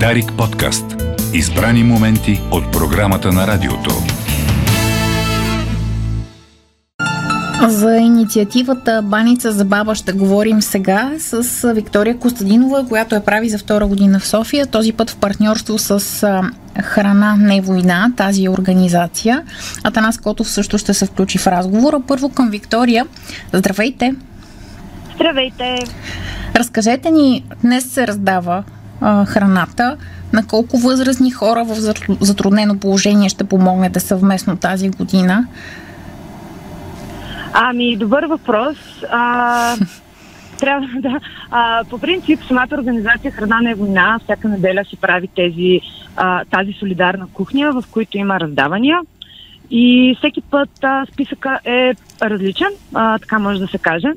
Дарик подкаст. Избрани моменти от програмата на радиото. За инициативата Баница за баба ще говорим сега с Виктория Костадинова, която я прави за втора година в София, този път в партньорство с Храна не война, тази организация. Атанас Котов също ще се включи в разговора. Първо към Виктория. Здравейте! Здравейте! Разкажете ни, днес се раздава а, храната. На колко възрастни хора в затруднено положение ще помогнете съвместно тази година? Ами, добър въпрос. А, трябва да. А, по принцип, самата организация Храна не е война. Всяка неделя си прави тези, а, тази солидарна кухня, в които има раздавания. И всеки път а, списъка е различен, а, така може да се каже.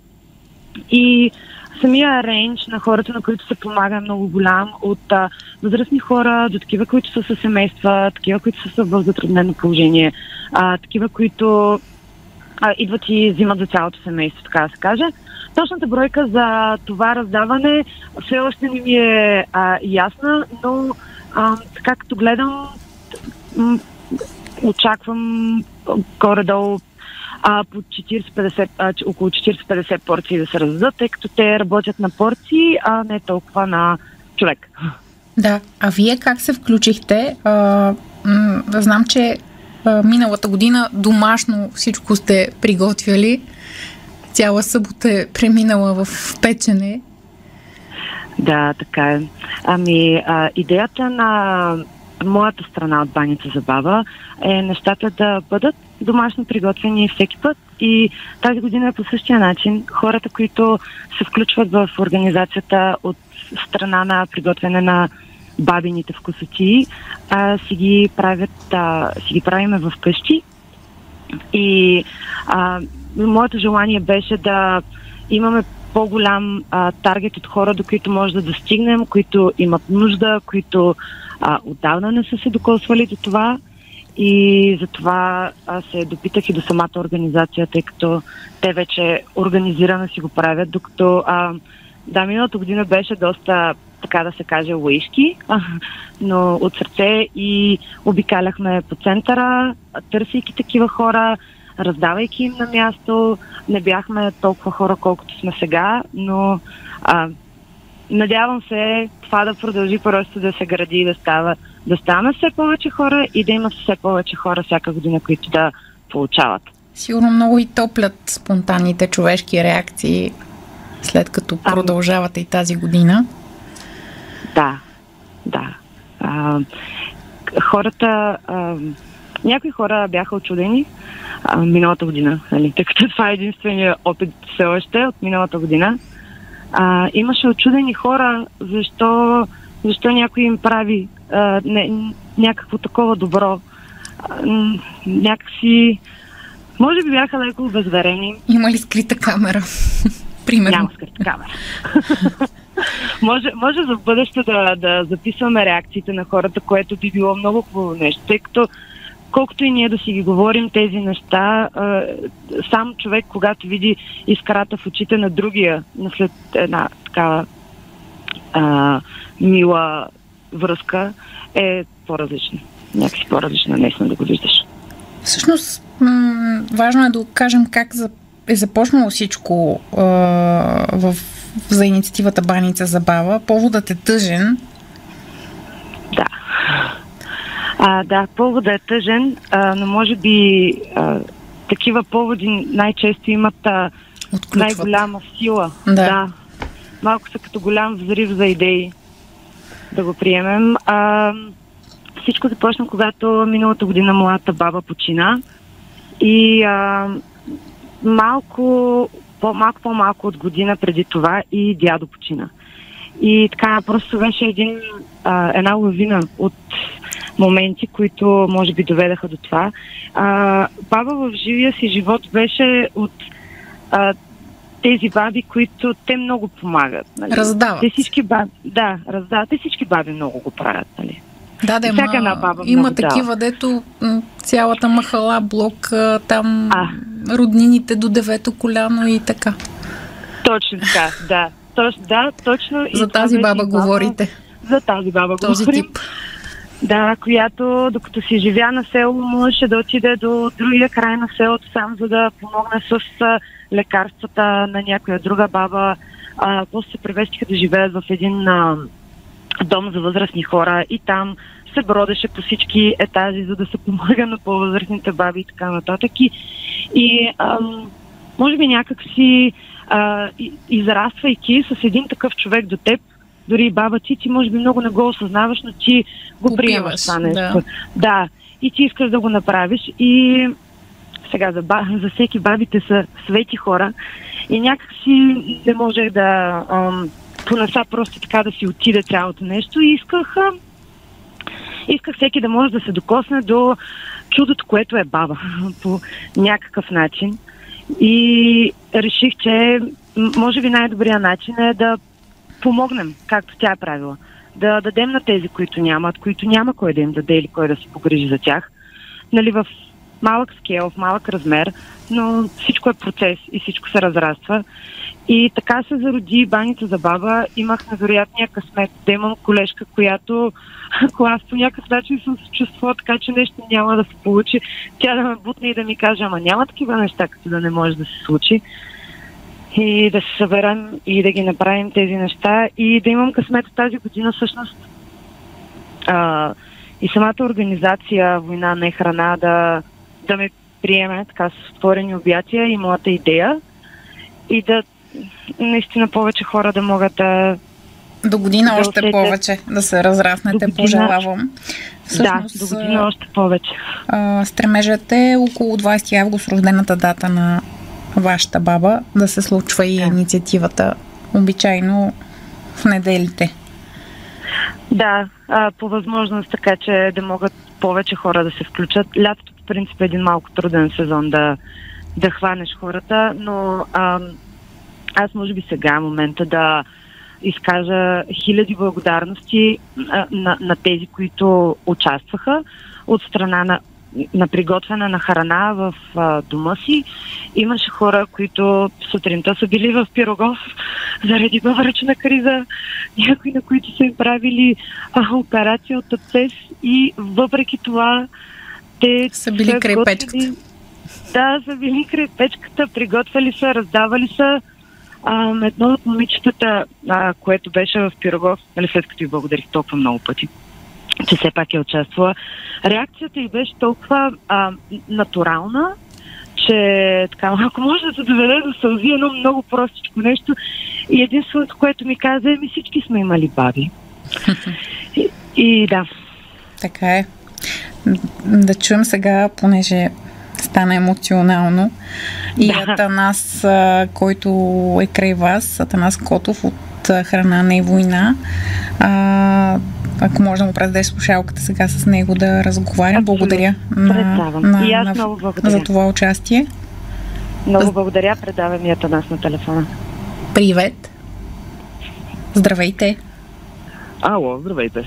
И самия рейндж на хората, на които се помага е много голям, от а, възрастни хора до такива, които са със семейства, такива, които са в затруднено положение, а, такива, които а, идват и взимат за цялото семейство, така да се каже. Точната бройка за това раздаване все още не ми е а, ясна, но а, така като гледам, очаквам горе-долу а, по 40-50, а, около 40-50 порции да се раздадат, тъй като те работят на порции, а не толкова на човек. Да, а вие как се включихте? А, м- знам, че а, миналата година домашно всичко сте приготвяли. Цяла събота е преминала в печене. Да, така е. Ами, а, идеята на моята страна от баница за баба е нещата да бъдат домашно приготвени всеки път и тази година е по същия начин. Хората, които се включват в организацията от страна на приготвяне на бабините вкусоти, а, си ги правят, а, си ги правиме в къщи. И а, моето желание беше да имаме по-голям а, таргет от хора, до които може да достигнем, които имат нужда, които а, отдавна не са се докосвали до това. И затова аз се допитах и до самата организация, тъй като те вече организирано си го правят, докато а, да, миналата година беше доста, така да се каже, лаишки, но от сърце и обикаляхме по центъра, търсейки такива хора, раздавайки им на място. Не бяхме толкова хора, колкото сме сега, но а, надявам се това да продължи просто да се гради и да става, да ставаме все повече хора и да има все повече хора всяка година, които да получават. Сигурно много и топлят спонтанните човешки реакции, след като ами. продължавате и тази година. Да, да. А, хората, а, някои хора бяха очудени а, миналата година, нали, тъй като това е единствения опит все още от миналата година а, имаше очудени хора, защо, защо някой им прави а, не, някакво такова добро. А, някакси, може би бяха леко обезверени. Има ли скрита камера? Примерно. Няма скрита камера. може, може за бъдеще да, да записваме реакциите на хората, което би било много хубаво нещо, тъй като колкото и ние да си ги говорим тези неща, сам човек, когато види искрата в очите на другия, след една такава а, мила връзка, е по-различна. Някакси по-различна, наистина да го виждаш. Всъщност, м- важно е да кажем как за, е започнало всичко а, в, за инициативата Баница за баба. Поводът е тъжен. Да. А, да, поводът е тъжен, а, но може би а, такива поводи най-често имат а, най-голяма сила. Да. да. Малко са като голям взрив за идеи, да го приемем. А, всичко започна, когато миналата година моята баба почина и а, малко, по, малко по-малко от година преди това и дядо почина. И така просто беше един, а, една лавина от моменти, които може би доведаха до това. А, баба в живия си живот беше от а, тези баби, които те много помагат. Нали? Раздават. Те всички баби, да, раздават. Те всички баби много го правят. Нали? Да, да, Всяка една баба има такива, дава. дето цялата махала, блок, там а. роднините до девето коляно и така. Точно така, да. Точ, да, точно. За тази баба говорите. за тази баба Този говорим. тип. Да, която докато си живя на село, можеше да отиде до другия край на селото сам, за да помогне с лекарствата на някоя друга баба. А, после се превестиха да живеят в един а, дом за възрастни хора и там се бродеше по всички етажи, за да се помага на по-възрастните баби и така нататък. И, и ам, може би някак си а, израствайки с един такъв човек до теб, дори и баба ти, ти може би много не го осъзнаваш, но ти го приемаш това нещо. да. да, и ти искаш да го направиш и сега за, ба, за всеки бабите са свети хора и някак си не можех да ам, понеса просто така да си отида цялото нещо и исках а, исках всеки да може да се докосне до чудото, което е баба по някакъв начин. И реших, че може би най-добрият начин е да помогнем, както тя е правила. Да дадем на тези, които нямат, които няма кой да им даде или кой да се погрижи за тях. Нали, в малък скел, в малък размер, но всичко е процес и всичко се разраства. И така се зароди баница за баба. Имах невероятния късмет да имам колежка, която, ако аз по някакъв начин съм се чувствала така, че нещо няма да се получи, тя да ме бутне и да ми каже, ама няма такива неща, като да не може да се случи. И да се съберем и да ги направим тези неща и да имам късмет тази година всъщност а, и самата организация Война не храна да, да ме приеме така с отворени обятия и моята идея и да наистина повече хора да могат да... До година Да още усетят. повече да се разраснете, година- пожелавам. да, до година още повече. а, стремежът е около 20 август, рождената дата на вашата баба, да се случва и инициативата. Обичайно в неделите. Да, а, по възможност така, че да могат повече хора да се включат. Лятото, по принцип, е един малко труден сезон да, да хванеш хората, но а, аз може би сега е момента да изкажа хиляди благодарности а, на, на тези, които участваха от страна на, на приготвяне на храна в а, дома си. Имаше хора, които сутринта са били в Пирогов заради бъбречна криза, някои на които са им правили а, операция от абсцес и въпреки това те Са били са край печката. Да, са били край печката, приготвили са, раздавали са. А, едно от момичетата, а, което беше в Пирогов, нали, след като ви благодарих толкова много пъти, че все пак е участвала, реакцията й беше толкова а, натурална, че така малко може да се доведе до сълзи едно много простичко нещо. И единственото, което ми каза, е, ми всички сме имали баби. и, и да, Така е. Да чуем сега, понеже стана емоционално. И Да. Атанас, който е край вас, Атанас Котов от Храна не е война. А, ако може да му предадеш слушалката сега с него да разговарям. Благодаря Предавам. И аз много благодаря. за това участие. много благодаря. Предавам и нас на телефона. Привет! Здравейте! Ало, здравейте.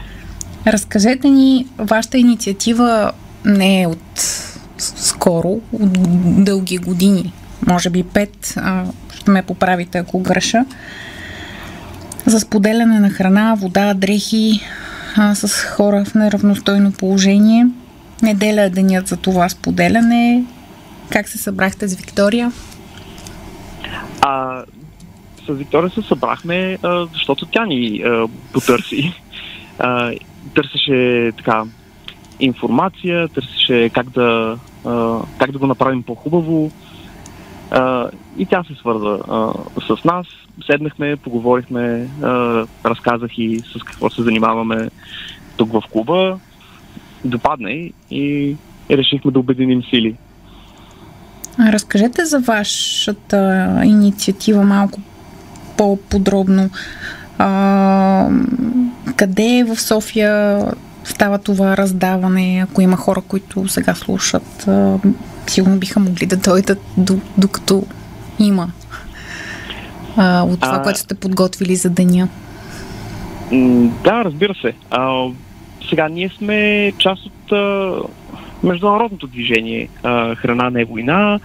Разкажете ни, вашата инициатива не е от скоро, от дълги години, може би пет, а, ще ме поправите ако греша, за споделяне на храна, вода, дрехи а, с хора в неравностойно положение. Неделя е денят за това споделяне. Как се събрахте с Виктория? А, с Виктория се събрахме, а, защото тя ни а, потърси. А, търсеше така информация, търсеше как да, а, как да го направим по-хубаво. А, и тя се свърза а, с нас. Седнахме, поговорихме, а, разказах и с какво се занимаваме тук в клуба. Допадна и, и решихме да обединим сили. Разкажете за вашата инициатива малко по-подробно. А, къде в София става това раздаване? Ако има хора, които сега слушат, сигурно биха могли да дойдат до, докато има а, от това, А- което сте подготвили за деня. Да, разбира се. А, сега ние сме част от а, международното движение а, Храна не е война.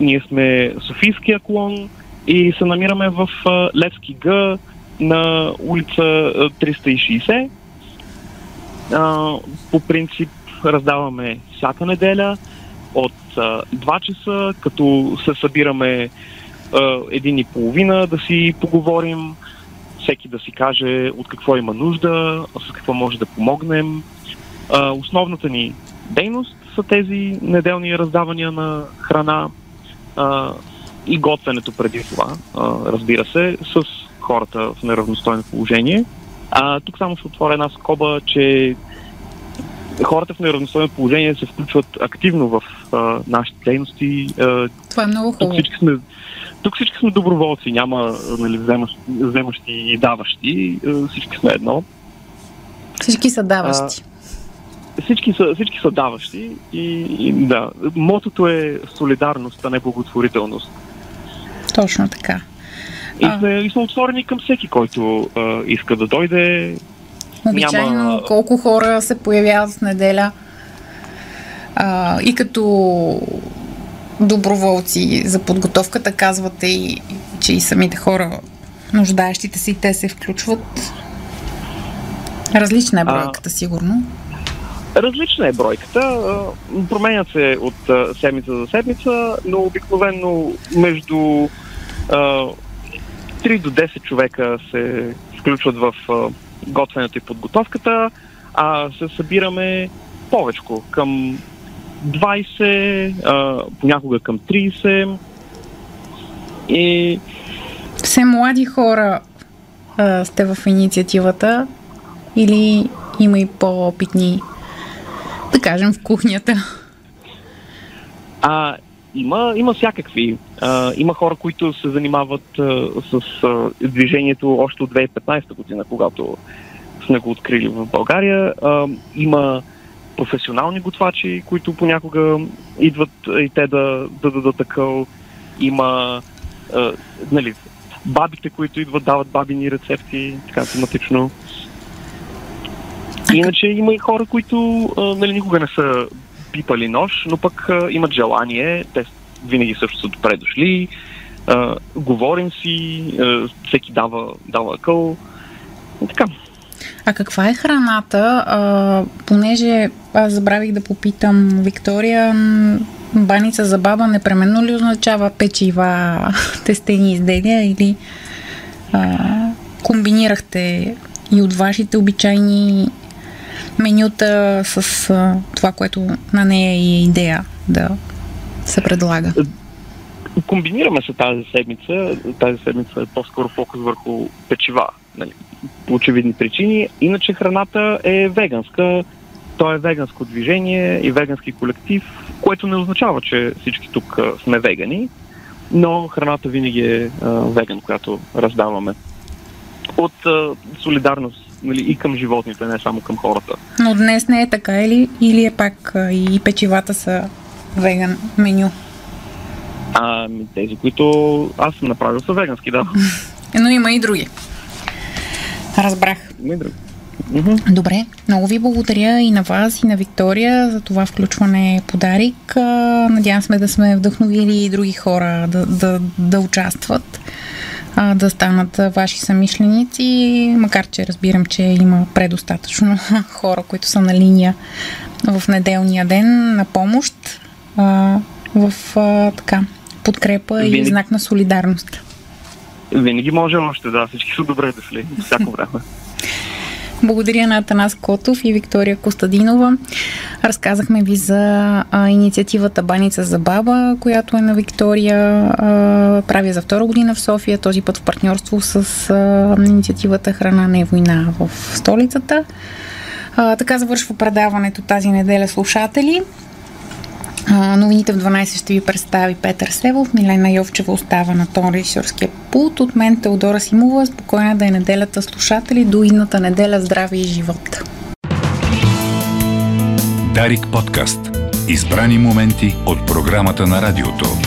Ние сме Софийския клон и се намираме в а, Левски Г, на улица 360. А, по принцип раздаваме всяка неделя от а, 2 часа, като се събираме а, един и половина да си поговорим, всеки да си каже от какво има нужда, с какво може да помогнем. А, основната ни дейност са тези неделни раздавания на храна а, и готвенето преди това, а, разбира се, с хората в неравностойно положение. А, тук само ще отворя една скоба, че хората в неравностойно положение се включват активно в а, нашите дейности. А, Това е много хубаво. Тук всички сме, тук всички сме доброволци, няма нали, вземащи, вземащи и даващи. Всички сме едно. Всички са даващи. А, всички са, всички са даващи и, и да. Мотото е солидарност, а не благотворителност. Точно така. И сме, и сме отворени към всеки, който а, иска да дойде. Обичайно Няма... колко хора се появяват в неделя а, и като доброволци за подготовката казвате и, че и самите хора, нуждаещите се и те се включват. Различна е бройката, сигурно. Различна е бройката. Променят се от седмица за седмица, но обикновено между 3 до 10 човека се включват в готвенето и подготовката, а се събираме повече към 20, а, понякога към 30. И... Все млади хора а, сте в инициативата или има и по-опитни, да кажем, в кухнята? А, има, има всякакви. А, има хора, които се занимават а, с а, движението още от 2015 година, когато сме го открили в България. А, има професионални готвачи, които понякога идват и те да, да дадат такъв. Има а, нали, бабите, които идват, дават бабини рецепти, така тематично. Иначе има и хора, които а, нали, никога не са пипали нож, но пък а, имат желание, те винаги също са добре дошли, а, говорим си, а, всеки дава, дава къл. И така. А каква е храната? А, понеже аз забравих да попитам Виктория, баница за баба непременно ли означава печива, тестени изделия или а, комбинирахте и от вашите обичайни менюта с а, това, което на нея е идея да се предлага? Комбинираме се тази седмица. Тази седмица е по-скоро фокус върху печива. Нали, по очевидни причини. Иначе храната е веганска. То е веганско движение и вегански колектив, което не означава, че всички тук сме вегани, но храната винаги е а, веган, която раздаваме. От а, солидарност нали, и към животните, не само към хората. Но днес не е така или, или е пак и печивата са веган меню? А, тези, които аз съм направил са вегански, да. Но има и други. Разбрах. Има и други. Добре, много ви благодаря и на вас, и на Виктория за това включване подарик. Надявам сме да сме вдъхновили и други хора да, да, да участват, да станат ваши самишленици, макар че разбирам, че има предостатъчно хора, които са на линия в неделния ден на помощ, в така подкрепа и знак на солидарност. Винаги може още, да. Всички са добре дошли. Всяко време. Благодаря на Атанас Котов и Виктория Костадинова. Разказахме ви за а, инициативата Баница за баба, която е на Виктория. А, прави за втора година в София, този път в партньорство с а, инициативата Храна не е война в столицата. А, така завършва предаването тази неделя слушатели. Новините в 12 ще ви представи Петър Севов, Милена Йовчева остава на тон режисьорския пулт. От мен Теодора Симова. Спокойна да е неделята слушатели. До идната неделя здраве и живот. Дарик подкаст. Избрани моменти от програмата на радиото.